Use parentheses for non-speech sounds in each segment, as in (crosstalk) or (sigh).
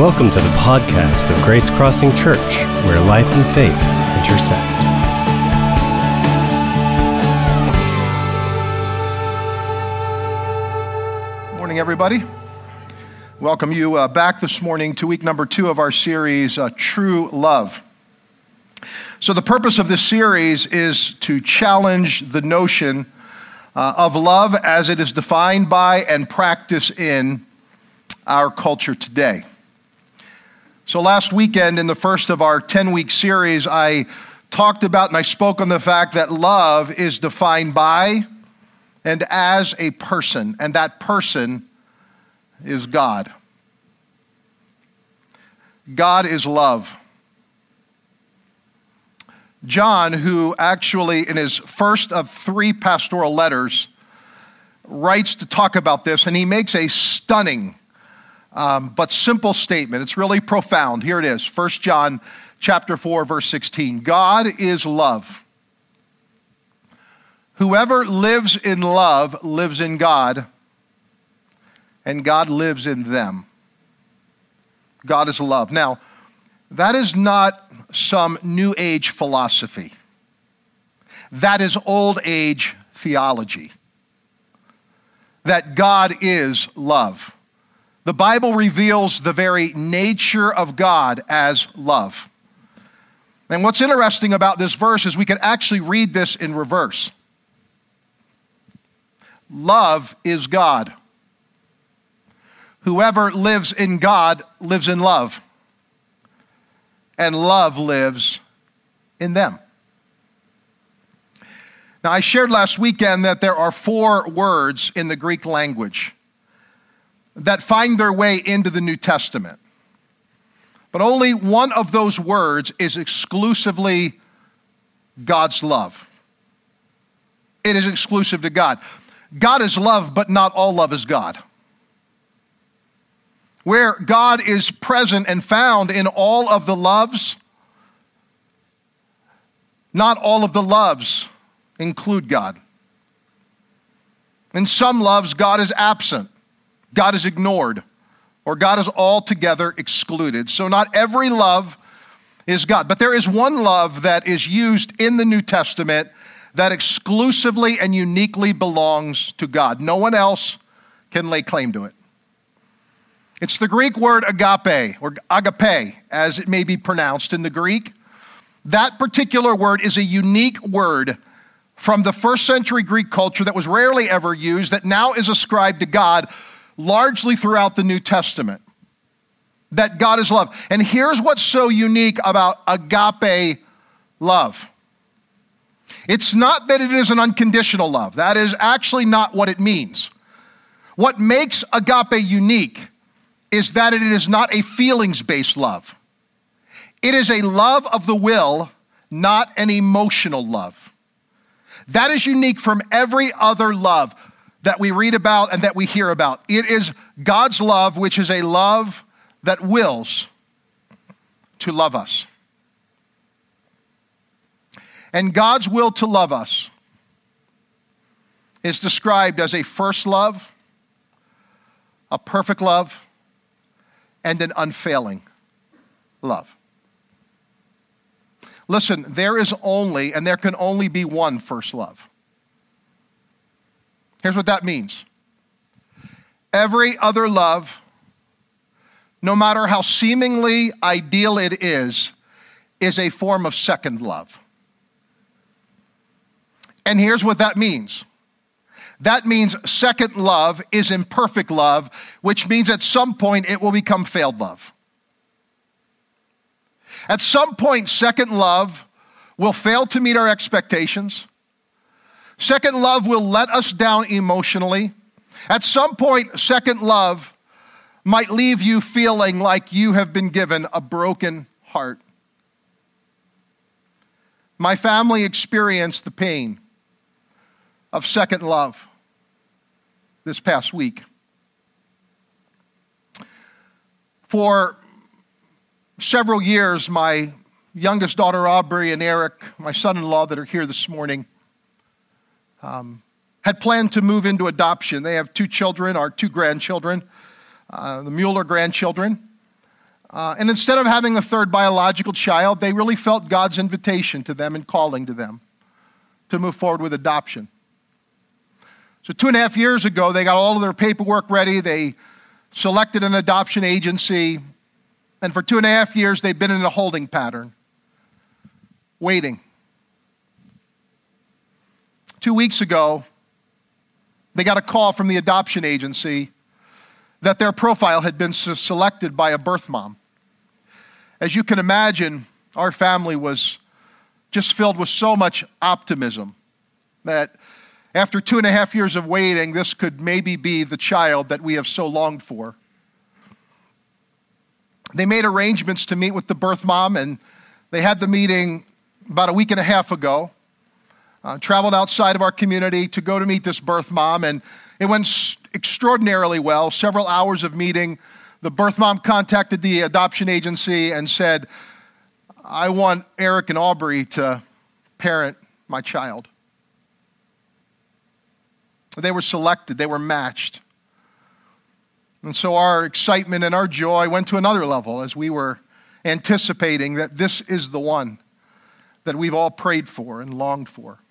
Welcome to the podcast of Grace Crossing Church, where life and faith intersect. Morning, everybody. Welcome you uh, back this morning to week number two of our series, uh, True Love. So, the purpose of this series is to challenge the notion uh, of love as it is defined by and practiced in our culture today. So, last weekend, in the first of our 10 week series, I talked about and I spoke on the fact that love is defined by and as a person, and that person is God. God is love. John, who actually, in his first of three pastoral letters, writes to talk about this, and he makes a stunning um, but simple statement. It's really profound. Here it is 1 John chapter 4, verse 16. God is love. Whoever lives in love lives in God, and God lives in them. God is love. Now, that is not some new age philosophy. That is old age theology. That God is love. The Bible reveals the very nature of God as love. And what's interesting about this verse is we can actually read this in reverse. Love is God. Whoever lives in God lives in love, and love lives in them. Now, I shared last weekend that there are four words in the Greek language that find their way into the New Testament. But only one of those words is exclusively God's love. It is exclusive to God. God is love, but not all love is God. Where God is present and found in all of the loves, not all of the loves include God. In some loves, God is absent. God is ignored or God is altogether excluded. So, not every love is God. But there is one love that is used in the New Testament that exclusively and uniquely belongs to God. No one else can lay claim to it. It's the Greek word agape, or agape, as it may be pronounced in the Greek. That particular word is a unique word from the first century Greek culture that was rarely ever used, that now is ascribed to God largely throughout the New Testament that God is love. And here's what's so unique about agape love it's not that it is an unconditional love, that is actually not what it means. What makes agape unique is that it is not a feelings based love, it is a love of the will, not an emotional love. That is unique from every other love that we read about and that we hear about. It is God's love, which is a love that wills to love us. And God's will to love us is described as a first love, a perfect love, and an unfailing love. Listen, there is only, and there can only be one first love. Here's what that means every other love, no matter how seemingly ideal it is, is a form of second love. And here's what that means. That means second love is imperfect love, which means at some point it will become failed love. At some point, second love will fail to meet our expectations. Second love will let us down emotionally. At some point, second love might leave you feeling like you have been given a broken heart. My family experienced the pain of second love this past week. For several years, my youngest daughter Aubrey and Eric, my son in law that are here this morning, um, had planned to move into adoption. They have two children, our two grandchildren, uh, the Mueller grandchildren. Uh, and instead of having a third biological child, they really felt God's invitation to them and calling to them to move forward with adoption. So, two and a half years ago, they got all of their paperwork ready. They selected an adoption agency. And for two and a half years, they've been in a holding pattern, waiting. Two weeks ago, they got a call from the adoption agency that their profile had been selected by a birth mom. As you can imagine, our family was just filled with so much optimism that after two and a half years of waiting, this could maybe be the child that we have so longed for. They made arrangements to meet with the birth mom, and they had the meeting about a week and a half ago. Uh, traveled outside of our community to go to meet this birth mom, and it went extraordinarily well. Several hours of meeting. The birth mom contacted the adoption agency and said, I want Eric and Aubrey to parent my child. They were selected, they were matched. And so our excitement and our joy went to another level as we were anticipating that this is the one that we've all prayed for and longed for.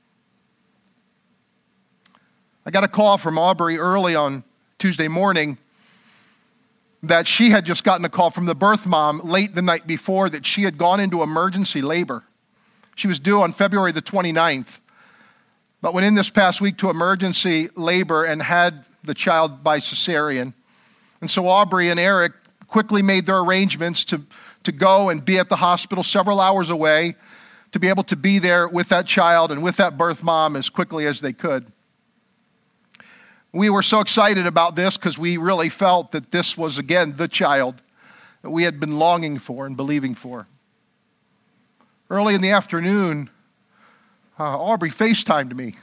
I got a call from Aubrey early on Tuesday morning that she had just gotten a call from the birth mom late the night before that she had gone into emergency labor. She was due on February the 29th, but went in this past week to emergency labor and had the child by cesarean. And so Aubrey and Eric quickly made their arrangements to, to go and be at the hospital several hours away to be able to be there with that child and with that birth mom as quickly as they could. We were so excited about this because we really felt that this was, again, the child that we had been longing for and believing for. Early in the afternoon, uh, Aubrey FaceTimed me.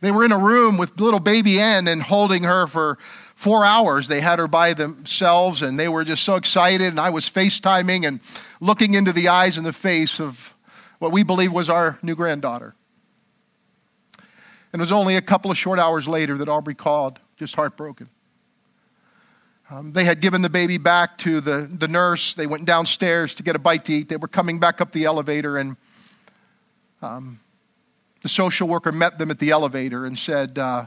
They were in a room with little baby Ann and holding her for four hours. They had her by themselves and they were just so excited. And I was FaceTiming and looking into the eyes and the face of what we believe was our new granddaughter. And it was only a couple of short hours later that Aubrey called, just heartbroken. Um, they had given the baby back to the, the nurse. They went downstairs to get a bite to eat. They were coming back up the elevator, and um, the social worker met them at the elevator and said, uh,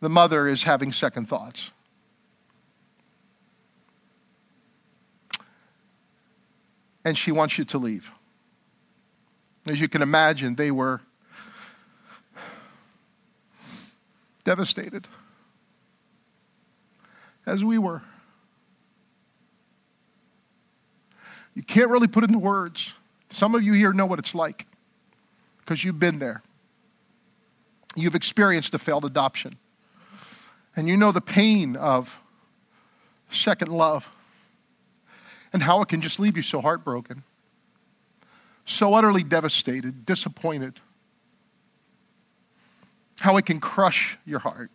The mother is having second thoughts. And she wants you to leave. As you can imagine, they were devastated, as we were. You can't really put it into words. Some of you here know what it's like because you've been there. You've experienced a failed adoption. And you know the pain of second love and how it can just leave you so heartbroken, so utterly devastated, disappointed how it can crush your heart.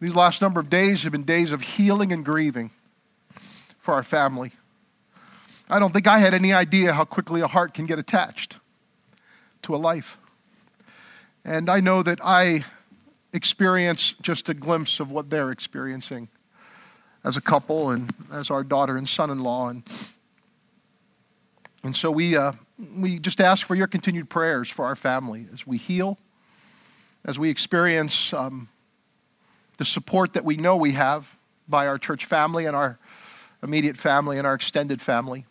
These last number of days have been days of healing and grieving for our family. I don't think I had any idea how quickly a heart can get attached to a life. And I know that I experience just a glimpse of what they're experiencing as a couple and as our daughter and son in law. And, and so we, uh, we just ask for your continued prayers for our family as we heal, as we experience um, the support that we know we have by our church family and our immediate family and our extended family.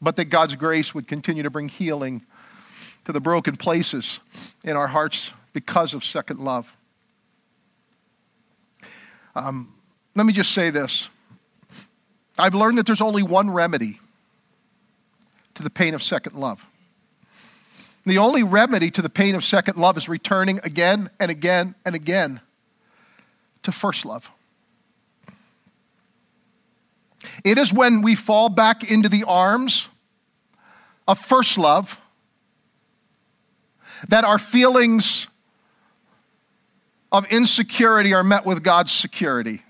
But that God's grace would continue to bring healing to the broken places in our hearts because of second love. Um, let me just say this I've learned that there's only one remedy to the pain of second love. The only remedy to the pain of second love is returning again and again and again to first love. It is when we fall back into the arms of first love that our feelings of insecurity are met with God's security.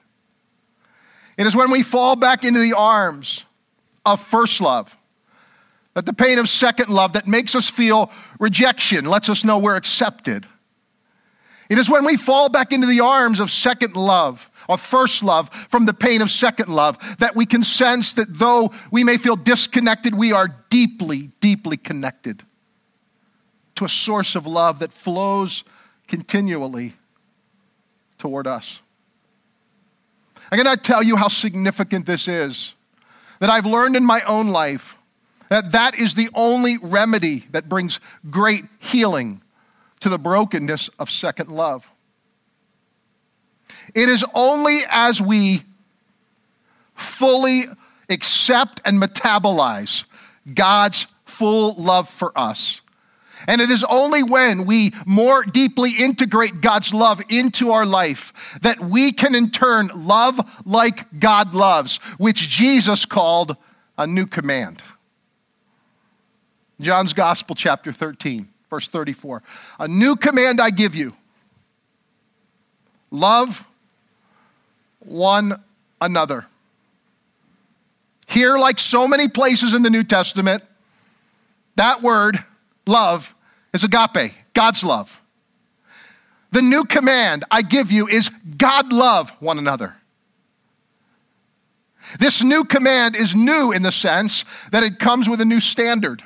It is when we fall back into the arms of first love that the pain of second love that makes us feel rejection lets us know we're accepted. It is when we fall back into the arms of second love, of first love, from the pain of second love, that we can sense that though we may feel disconnected, we are deeply, deeply connected to a source of love that flows continually toward us. I cannot tell you how significant this is that I've learned in my own life that that is the only remedy that brings great healing to the brokenness of second love. It is only as we fully accept and metabolize God's full love for us. And it is only when we more deeply integrate God's love into our life that we can in turn love like God loves, which Jesus called a new command. John's Gospel, chapter 13 verse 34. A new command I give you love one another. Here, like so many places in the New Testament, that word, love, is agape, God's love. The new command I give you is God love one another. This new command is new in the sense that it comes with a new standard.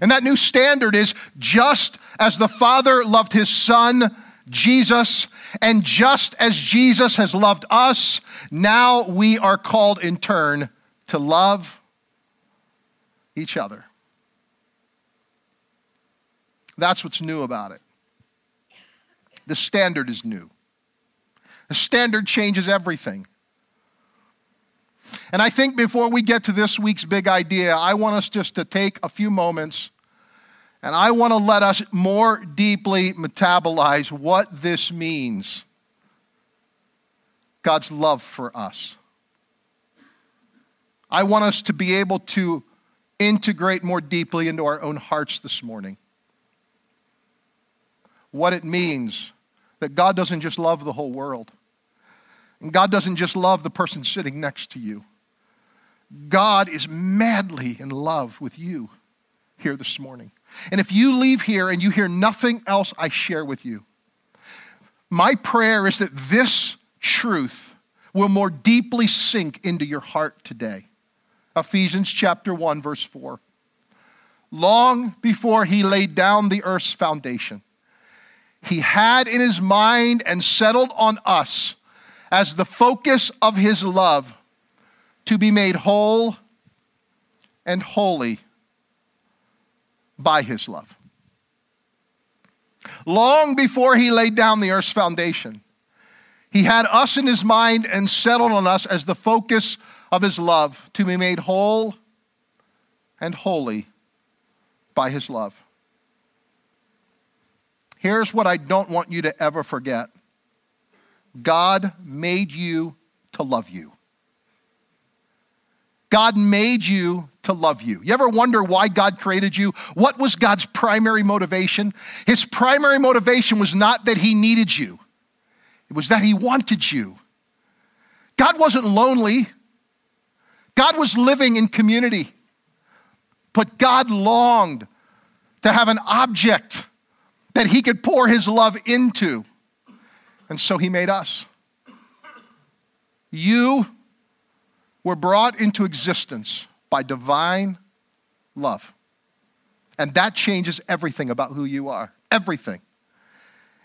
And that new standard is just as the Father loved his Son, Jesus, and just as Jesus has loved us, now we are called in turn to love each other. That's what's new about it. The standard is new. The standard changes everything. And I think before we get to this week's big idea, I want us just to take a few moments and I want to let us more deeply metabolize what this means God's love for us. I want us to be able to integrate more deeply into our own hearts this morning what it means that God doesn't just love the whole world. And God doesn't just love the person sitting next to you. God is madly in love with you here this morning. And if you leave here and you hear nothing else I share with you, my prayer is that this truth will more deeply sink into your heart today. Ephesians chapter 1 verse 4. Long before he laid down the earth's foundation, he had in his mind and settled on us as the focus of his love to be made whole and holy by his love. Long before he laid down the earth's foundation, he had us in his mind and settled on us as the focus of his love to be made whole and holy by his love. Here's what I don't want you to ever forget God made you to love you. God made you to love you. You ever wonder why God created you? What was God's primary motivation? His primary motivation was not that He needed you, it was that He wanted you. God wasn't lonely, God was living in community. But God longed to have an object that he could pour his love into. And so he made us. You were brought into existence by divine love. And that changes everything about who you are. Everything.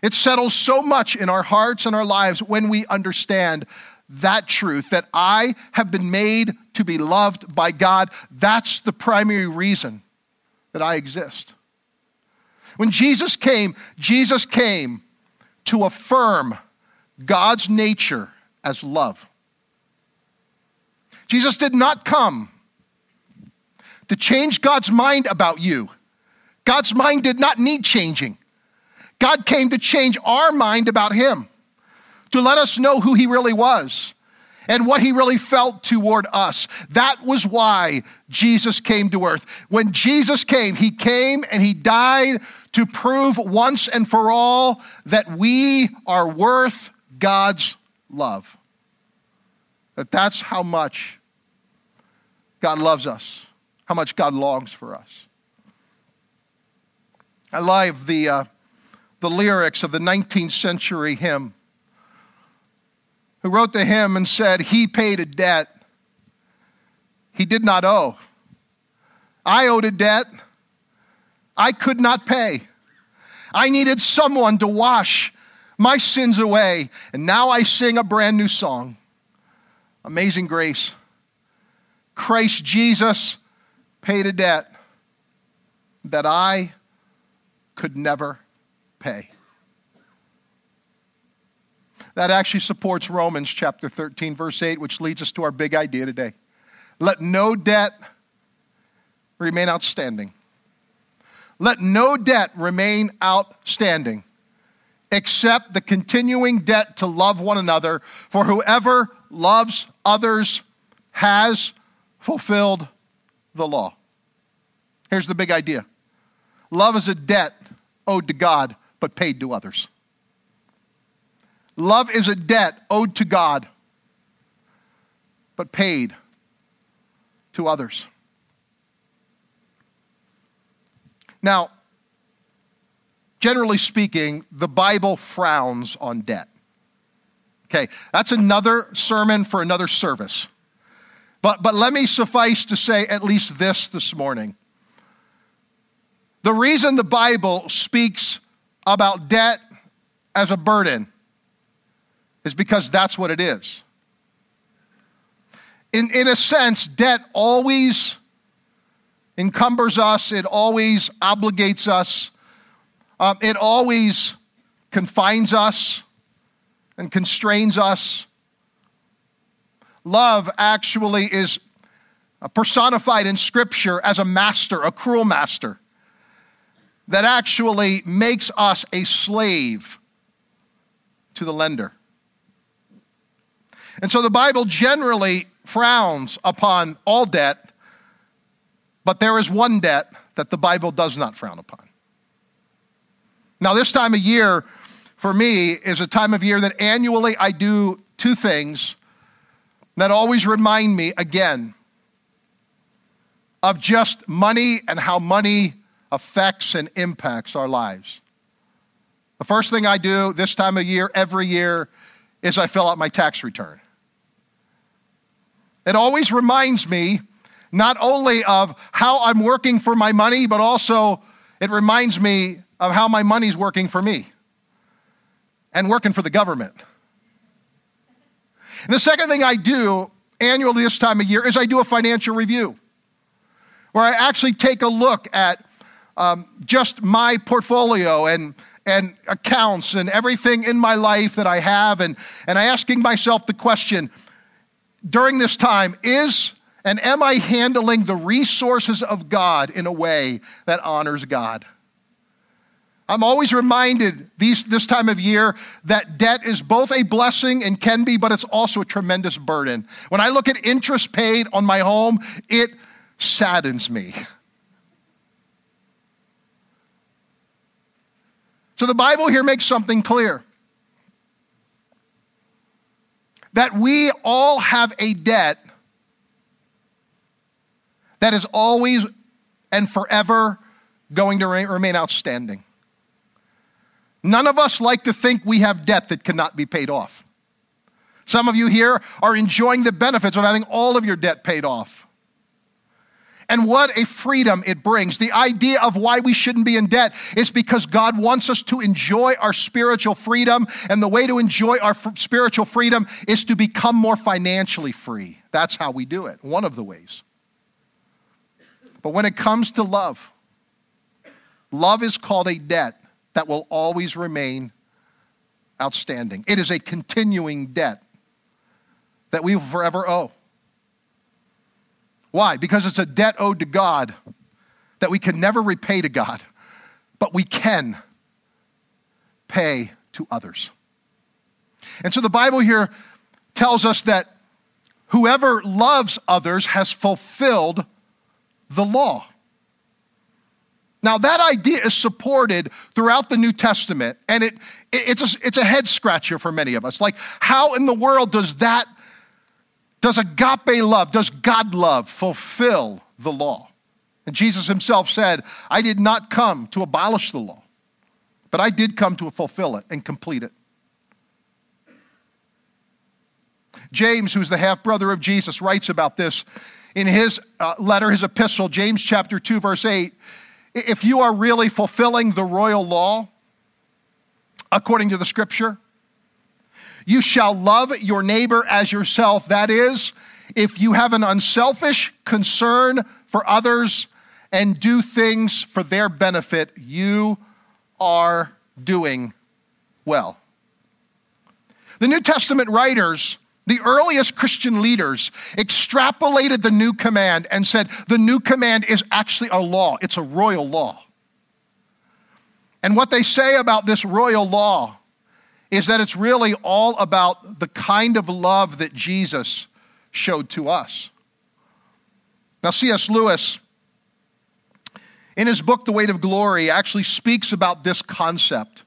It settles so much in our hearts and our lives when we understand that truth that I have been made to be loved by God. That's the primary reason that I exist. When Jesus came, Jesus came to affirm God's nature as love. Jesus did not come to change God's mind about you. God's mind did not need changing. God came to change our mind about Him, to let us know who He really was and what he really felt toward us. That was why Jesus came to earth. When Jesus came, he came and he died to prove once and for all that we are worth God's love. That that's how much God loves us, how much God longs for us. I love the, uh, the lyrics of the 19th century hymn, who wrote the hymn and said, He paid a debt he did not owe. I owed a debt I could not pay. I needed someone to wash my sins away. And now I sing a brand new song Amazing Grace. Christ Jesus paid a debt that I could never pay. That actually supports Romans chapter 13, verse 8, which leads us to our big idea today. Let no debt remain outstanding. Let no debt remain outstanding except the continuing debt to love one another, for whoever loves others has fulfilled the law. Here's the big idea love is a debt owed to God, but paid to others. Love is a debt owed to God, but paid to others. Now, generally speaking, the Bible frowns on debt. Okay, that's another sermon for another service. But, but let me suffice to say at least this this morning. The reason the Bible speaks about debt as a burden is because that's what it is. In, in a sense, debt always encumbers us, it always obligates us, um, it always confines us and constrains us. Love actually is personified in Scripture as a master, a cruel master, that actually makes us a slave to the lender. And so the Bible generally frowns upon all debt, but there is one debt that the Bible does not frown upon. Now, this time of year for me is a time of year that annually I do two things that always remind me again of just money and how money affects and impacts our lives. The first thing I do this time of year, every year, is I fill out my tax return. It always reminds me not only of how I'm working for my money, but also it reminds me of how my money's working for me and working for the government. And the second thing I do annually this time of year is I do a financial review where I actually take a look at um, just my portfolio and and accounts and everything in my life that I have, and, and I asking myself the question during this time is and am I handling the resources of God in a way that honors God? I'm always reminded these, this time of year that debt is both a blessing and can be, but it's also a tremendous burden. When I look at interest paid on my home, it saddens me. So the Bible here makes something clear that we all have a debt that is always and forever going to remain outstanding. None of us like to think we have debt that cannot be paid off. Some of you here are enjoying the benefits of having all of your debt paid off. And what a freedom it brings. The idea of why we shouldn't be in debt is because God wants us to enjoy our spiritual freedom. And the way to enjoy our f- spiritual freedom is to become more financially free. That's how we do it, one of the ways. But when it comes to love, love is called a debt that will always remain outstanding. It is a continuing debt that we will forever owe. Why? Because it's a debt owed to God that we can never repay to God, but we can pay to others. And so the Bible here tells us that whoever loves others has fulfilled the law. Now, that idea is supported throughout the New Testament, and it, it's, a, it's a head scratcher for many of us. Like, how in the world does that does agape love, does God love fulfill the law? And Jesus himself said, I did not come to abolish the law, but I did come to fulfill it and complete it. James, who's the half brother of Jesus, writes about this in his uh, letter, his epistle, James chapter 2, verse 8. If you are really fulfilling the royal law according to the scripture, you shall love your neighbor as yourself. That is, if you have an unselfish concern for others and do things for their benefit, you are doing well. The New Testament writers, the earliest Christian leaders, extrapolated the new command and said the new command is actually a law, it's a royal law. And what they say about this royal law is that it's really all about the kind of love that Jesus showed to us. Now, C.S. Lewis, in his book, The Weight of Glory, actually speaks about this concept.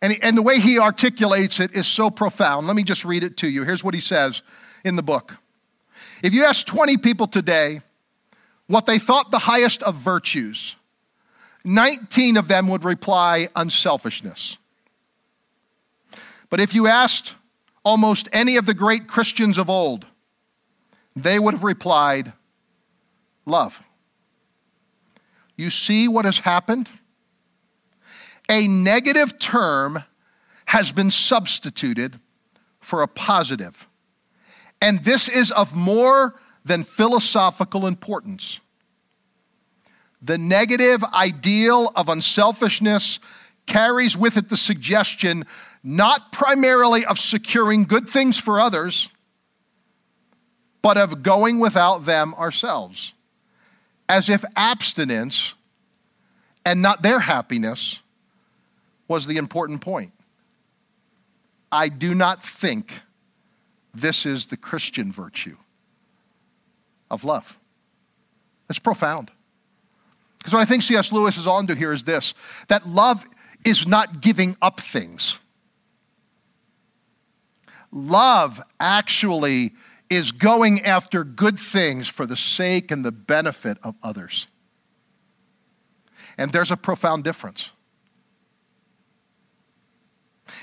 And, and the way he articulates it is so profound. Let me just read it to you. Here's what he says in the book If you ask 20 people today what they thought the highest of virtues, 19 of them would reply unselfishness. But if you asked almost any of the great Christians of old, they would have replied, Love. You see what has happened? A negative term has been substituted for a positive. And this is of more than philosophical importance. The negative ideal of unselfishness carries with it the suggestion not primarily of securing good things for others, but of going without them ourselves, as if abstinence and not their happiness was the important point. I do not think this is the Christian virtue of love. It's profound. Because what I think C.S. Lewis is on to here is this that love is not giving up things. Love actually is going after good things for the sake and the benefit of others. And there's a profound difference.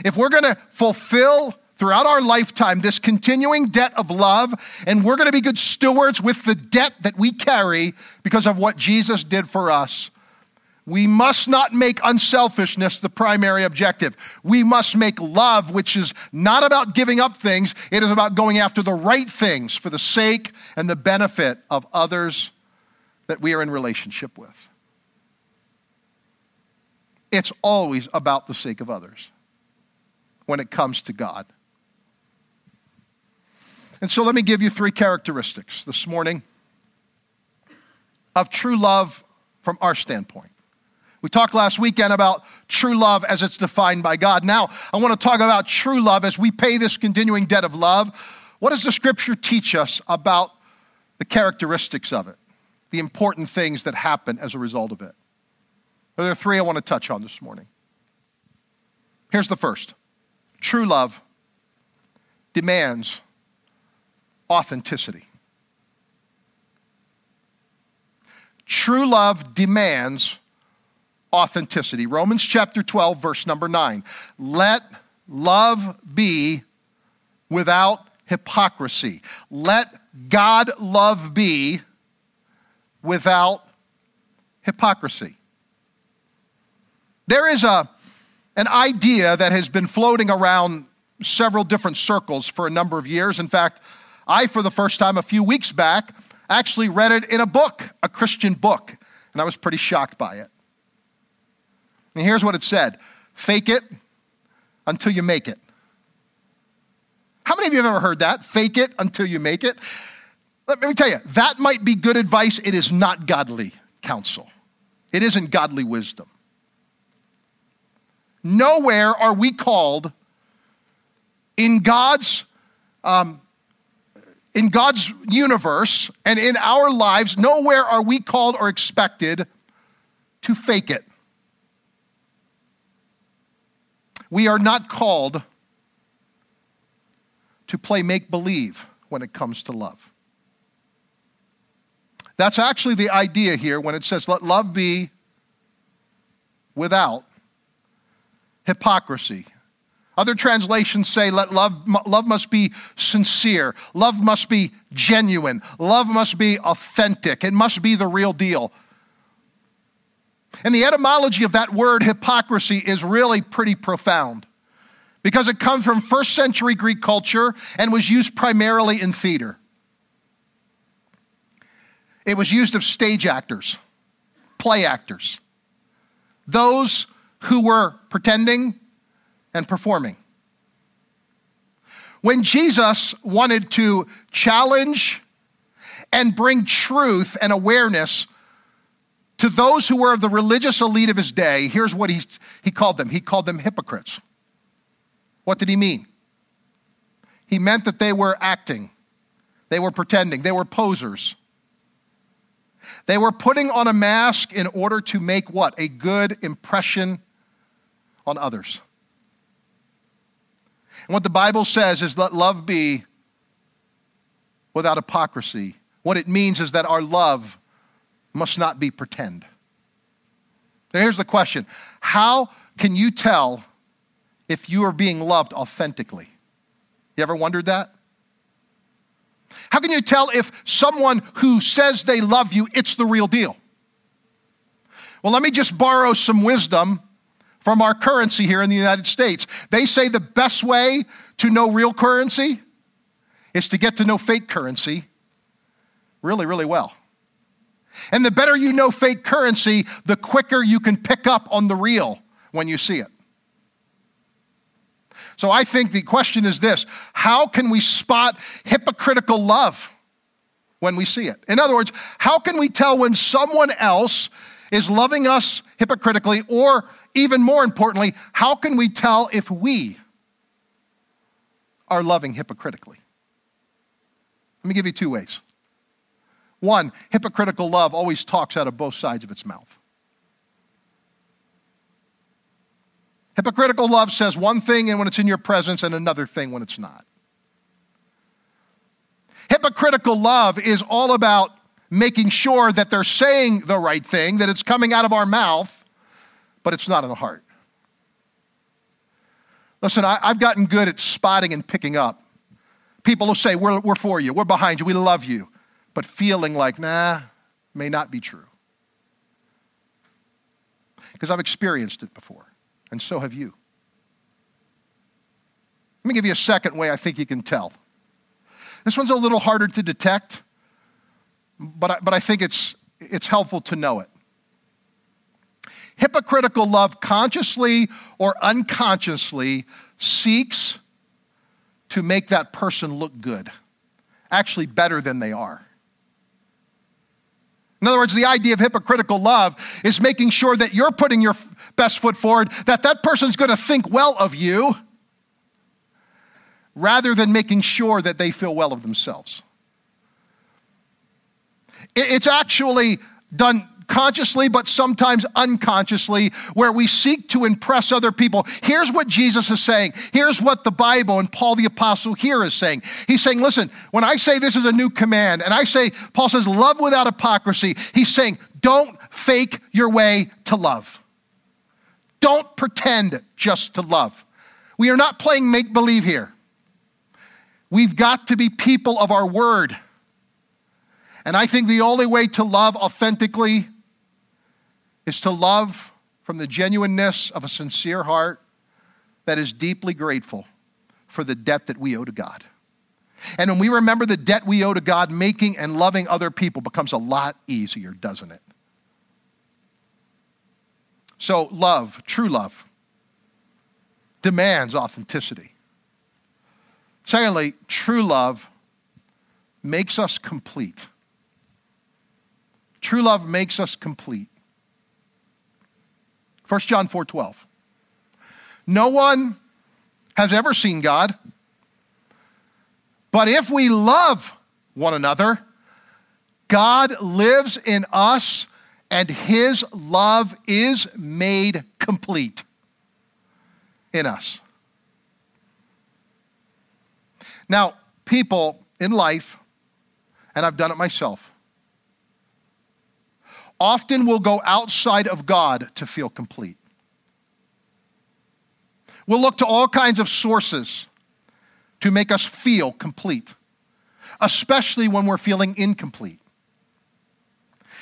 If we're going to fulfill throughout our lifetime this continuing debt of love, and we're going to be good stewards with the debt that we carry because of what Jesus did for us, we must not make unselfishness the primary objective. We must make love, which is not about giving up things, it is about going after the right things for the sake and the benefit of others that we are in relationship with. It's always about the sake of others when it comes to God. And so let me give you three characteristics this morning of true love from our standpoint. We talked last weekend about true love as it's defined by God. Now, I want to talk about true love as we pay this continuing debt of love. What does the scripture teach us about the characteristics of it, the important things that happen as a result of it? There are three I want to touch on this morning. Here's the first true love demands authenticity. True love demands authenticity. Romans chapter 12, verse number 9. Let love be without hypocrisy. Let God love be without hypocrisy. There is a, an idea that has been floating around several different circles for a number of years. In fact, I, for the first time a few weeks back, actually read it in a book, a Christian book, and I was pretty shocked by it. And here's what it said fake it until you make it. How many of you have ever heard that? Fake it until you make it. Let me tell you, that might be good advice. It is not godly counsel, it isn't godly wisdom. Nowhere are we called in God's um, in God's universe and in our lives. Nowhere are we called or expected to fake it. We are not called to play make believe when it comes to love. That's actually the idea here when it says, let love be without hypocrisy. Other translations say, let love, love must be sincere. Love must be genuine. Love must be authentic. It must be the real deal. And the etymology of that word hypocrisy is really pretty profound because it comes from first century Greek culture and was used primarily in theater. It was used of stage actors, play actors, those who were pretending and performing. When Jesus wanted to challenge and bring truth and awareness to those who were of the religious elite of his day, here's what he, he called them. He called them hypocrites. What did he mean? He meant that they were acting, they were pretending, they were posers. They were putting on a mask in order to make what? A good impression on others. And what the Bible says is let love be without hypocrisy. What it means is that our love must not be pretend. Now, here's the question How can you tell if you are being loved authentically? You ever wondered that? How can you tell if someone who says they love you, it's the real deal? Well, let me just borrow some wisdom from our currency here in the United States. They say the best way to know real currency is to get to know fake currency really, really well. And the better you know fake currency, the quicker you can pick up on the real when you see it. So I think the question is this how can we spot hypocritical love when we see it? In other words, how can we tell when someone else is loving us hypocritically, or even more importantly, how can we tell if we are loving hypocritically? Let me give you two ways. One, hypocritical love always talks out of both sides of its mouth. Hypocritical love says one thing and when it's in your presence and another thing when it's not. Hypocritical love is all about making sure that they're saying the right thing, that it's coming out of our mouth, but it's not in the heart. Listen, I, have gotten good at spotting and picking up. People will say, we're, we're for you, we're behind you, we love you, but feeling like, nah, may not be true. Because I've experienced it before and so have you. Let me give you a second way I think you can tell. This one's a little harder to detect, but I, but I think it's, it's helpful to know it. Hypocritical love consciously or unconsciously seeks to make that person look good, actually better than they are. In other words, the idea of hypocritical love is making sure that you're putting your best foot forward, that that person's going to think well of you, rather than making sure that they feel well of themselves. It's actually done consciously, but sometimes unconsciously, where we seek to impress other people. Here's what Jesus is saying. Here's what the Bible and Paul the Apostle here is saying. He's saying, listen, when I say this is a new command, and I say, Paul says, love without hypocrisy, he's saying, don't fake your way to love. Don't pretend just to love. We are not playing make believe here. We've got to be people of our word. And I think the only way to love authentically is to love from the genuineness of a sincere heart that is deeply grateful for the debt that we owe to God. And when we remember the debt we owe to God, making and loving other people becomes a lot easier, doesn't it? So, love, true love, demands authenticity. Secondly, true love makes us complete. True love makes us complete. 1 John 4 12. No one has ever seen God, but if we love one another, God lives in us and his love is made complete in us. Now, people in life, and I've done it myself, often will go outside of God to feel complete. We'll look to all kinds of sources to make us feel complete, especially when we're feeling incomplete.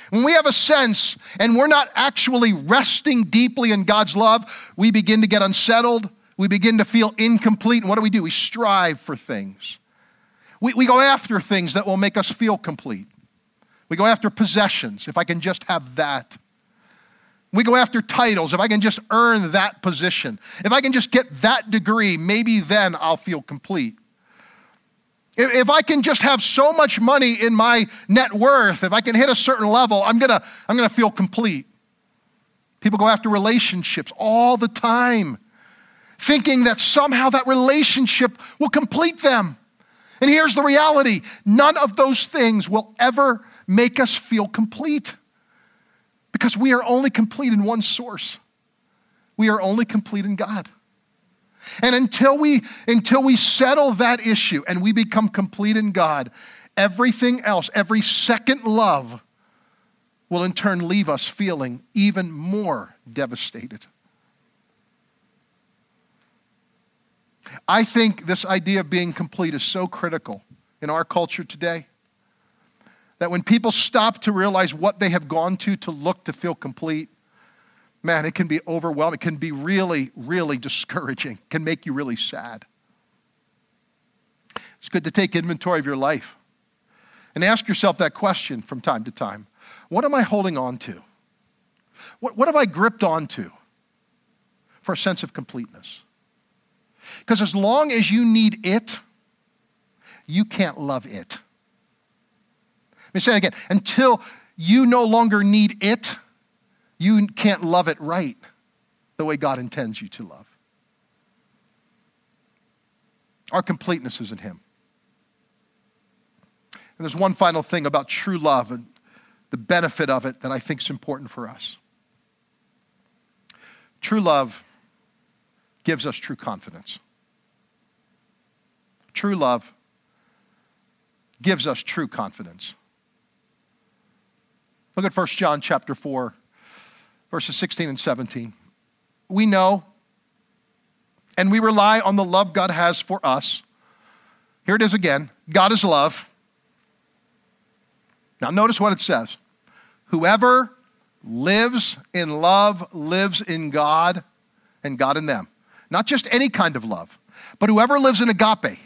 When we have a sense and we're not actually resting deeply in God's love, we begin to get unsettled. We begin to feel incomplete. And what do we do? We strive for things. We, we go after things that will make us feel complete. We go after possessions, if I can just have that. We go after titles, if I can just earn that position. If I can just get that degree, maybe then I'll feel complete. If I can just have so much money in my net worth, if I can hit a certain level, I'm gonna, I'm gonna feel complete. People go after relationships all the time, thinking that somehow that relationship will complete them. And here's the reality none of those things will ever make us feel complete because we are only complete in one source. We are only complete in God. And until we, until we settle that issue and we become complete in God, everything else, every second love, will in turn leave us feeling even more devastated. I think this idea of being complete is so critical in our culture today that when people stop to realize what they have gone to to look to feel complete, man, it can be overwhelming. It can be really, really discouraging. It can make you really sad. It's good to take inventory of your life and ask yourself that question from time to time What am I holding on to? What, what have I gripped onto for a sense of completeness? Because as long as you need it, you can't love it. Let me say it again. Until you no longer need it, you can't love it right the way God intends you to love. Our completeness is in Him. And there's one final thing about true love and the benefit of it that I think is important for us. True love gives us true confidence. True love gives us true confidence. Look at 1 John chapter 4 verses 16 and 17. We know and we rely on the love God has for us. Here it is again God is love. Now, notice what it says Whoever lives in love lives in God and God in them. Not just any kind of love, but whoever lives in agape,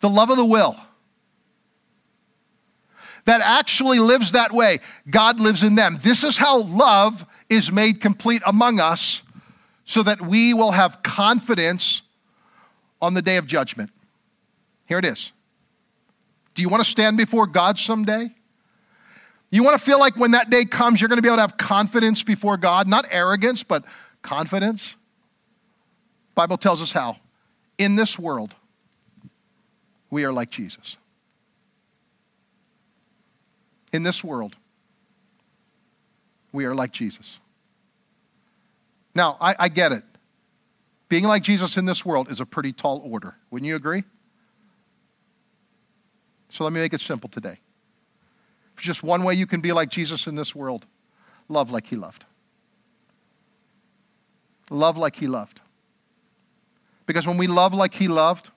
the love of the will, that actually lives that way, God lives in them. This is how love is made complete among us so that we will have confidence on the day of judgment. Here it is. Do you want to stand before God someday? You want to feel like when that day comes, you're going to be able to have confidence before God, not arrogance, but confidence. Bible tells us how. In this world, we are like Jesus. In this world, we are like Jesus. Now, I, I get it. Being like Jesus in this world is a pretty tall order. Wouldn't you agree? So let me make it simple today. There's just one way you can be like Jesus in this world love like he loved. Love like he loved. Because when we love like he loved,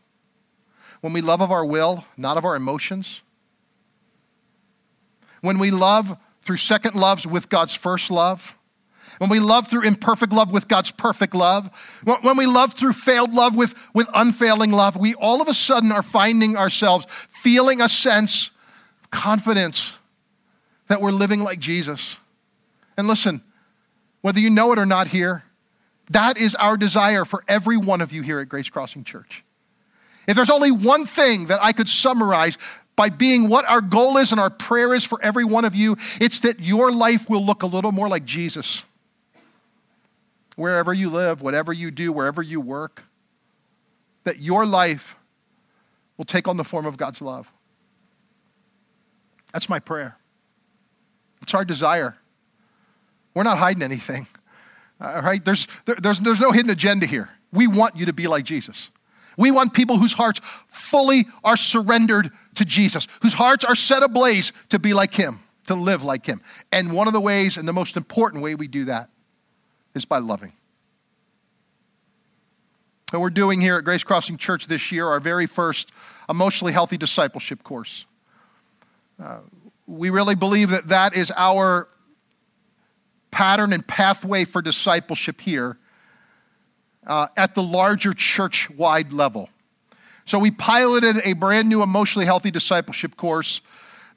when we love of our will, not of our emotions, when we love through second loves with God's first love, when we love through imperfect love with God's perfect love, when we love through failed love with, with unfailing love, we all of a sudden are finding ourselves feeling a sense of confidence that we're living like Jesus. And listen, whether you know it or not here, that is our desire for every one of you here at Grace Crossing Church. If there's only one thing that I could summarize by being what our goal is and our prayer is for every one of you, it's that your life will look a little more like Jesus. Wherever you live, whatever you do, wherever you work, that your life will take on the form of God's love. That's my prayer. It's our desire. We're not hiding anything. (laughs) All right? There's, there, there's, there's no hidden agenda here. We want you to be like Jesus. We want people whose hearts fully are surrendered to Jesus, whose hearts are set ablaze to be like him, to live like him. And one of the ways, and the most important way we do that, is by loving. And we're doing here at Grace Crossing Church this year our very first emotionally healthy discipleship course. Uh, we really believe that that is our pattern and pathway for discipleship here uh, at the larger church wide level. So we piloted a brand new emotionally healthy discipleship course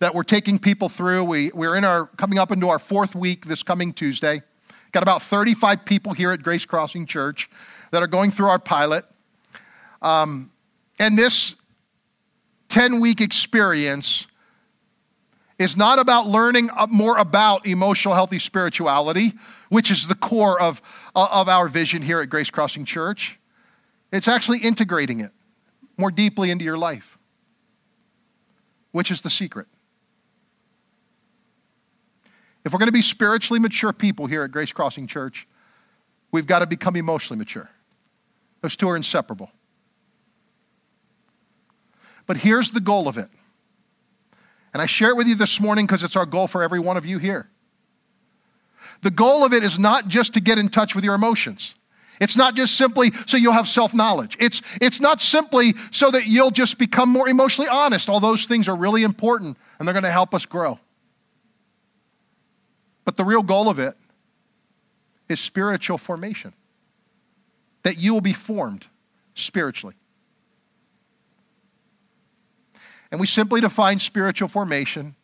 that we're taking people through. We, we're in our coming up into our fourth week this coming Tuesday. Got about 35 people here at Grace Crossing Church that are going through our pilot. Um, and this 10 week experience is not about learning more about emotional healthy spirituality, which is the core of, of our vision here at Grace Crossing Church. It's actually integrating it more deeply into your life, which is the secret. If we're going to be spiritually mature people here at Grace Crossing Church, we've got to become emotionally mature. Those two are inseparable. But here's the goal of it. And I share it with you this morning because it's our goal for every one of you here. The goal of it is not just to get in touch with your emotions. It's not just simply so you'll have self knowledge. It's, it's not simply so that you'll just become more emotionally honest. All those things are really important and they're going to help us grow. But the real goal of it is spiritual formation, that you will be formed spiritually. And we simply define spiritual formation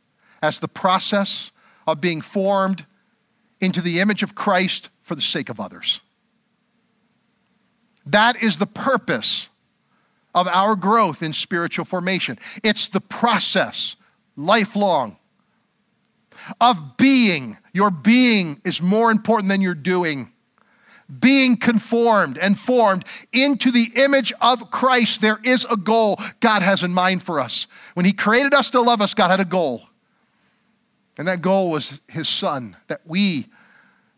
as the process of being formed into the image of Christ for the sake of others. That is the purpose of our growth in spiritual formation. It's the process, lifelong, of being. Your being is more important than your doing. Being conformed and formed into the image of Christ, there is a goal God has in mind for us. When He created us to love us, God had a goal. And that goal was His Son, that we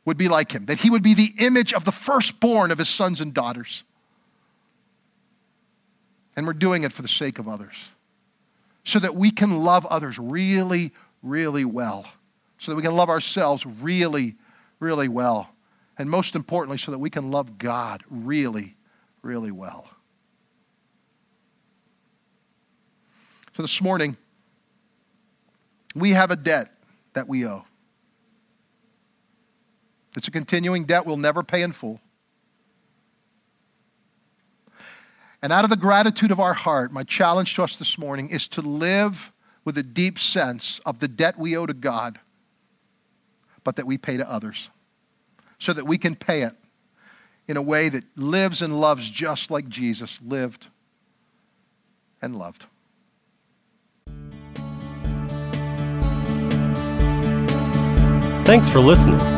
would be like him, that he would be the image of the firstborn of his sons and daughters. And we're doing it for the sake of others, so that we can love others really, really well, so that we can love ourselves really, really well, and most importantly, so that we can love God really, really well. So this morning, we have a debt that we owe. It's a continuing debt we'll never pay in full. And out of the gratitude of our heart, my challenge to us this morning is to live with a deep sense of the debt we owe to God, but that we pay to others, so that we can pay it in a way that lives and loves just like Jesus lived and loved. Thanks for listening.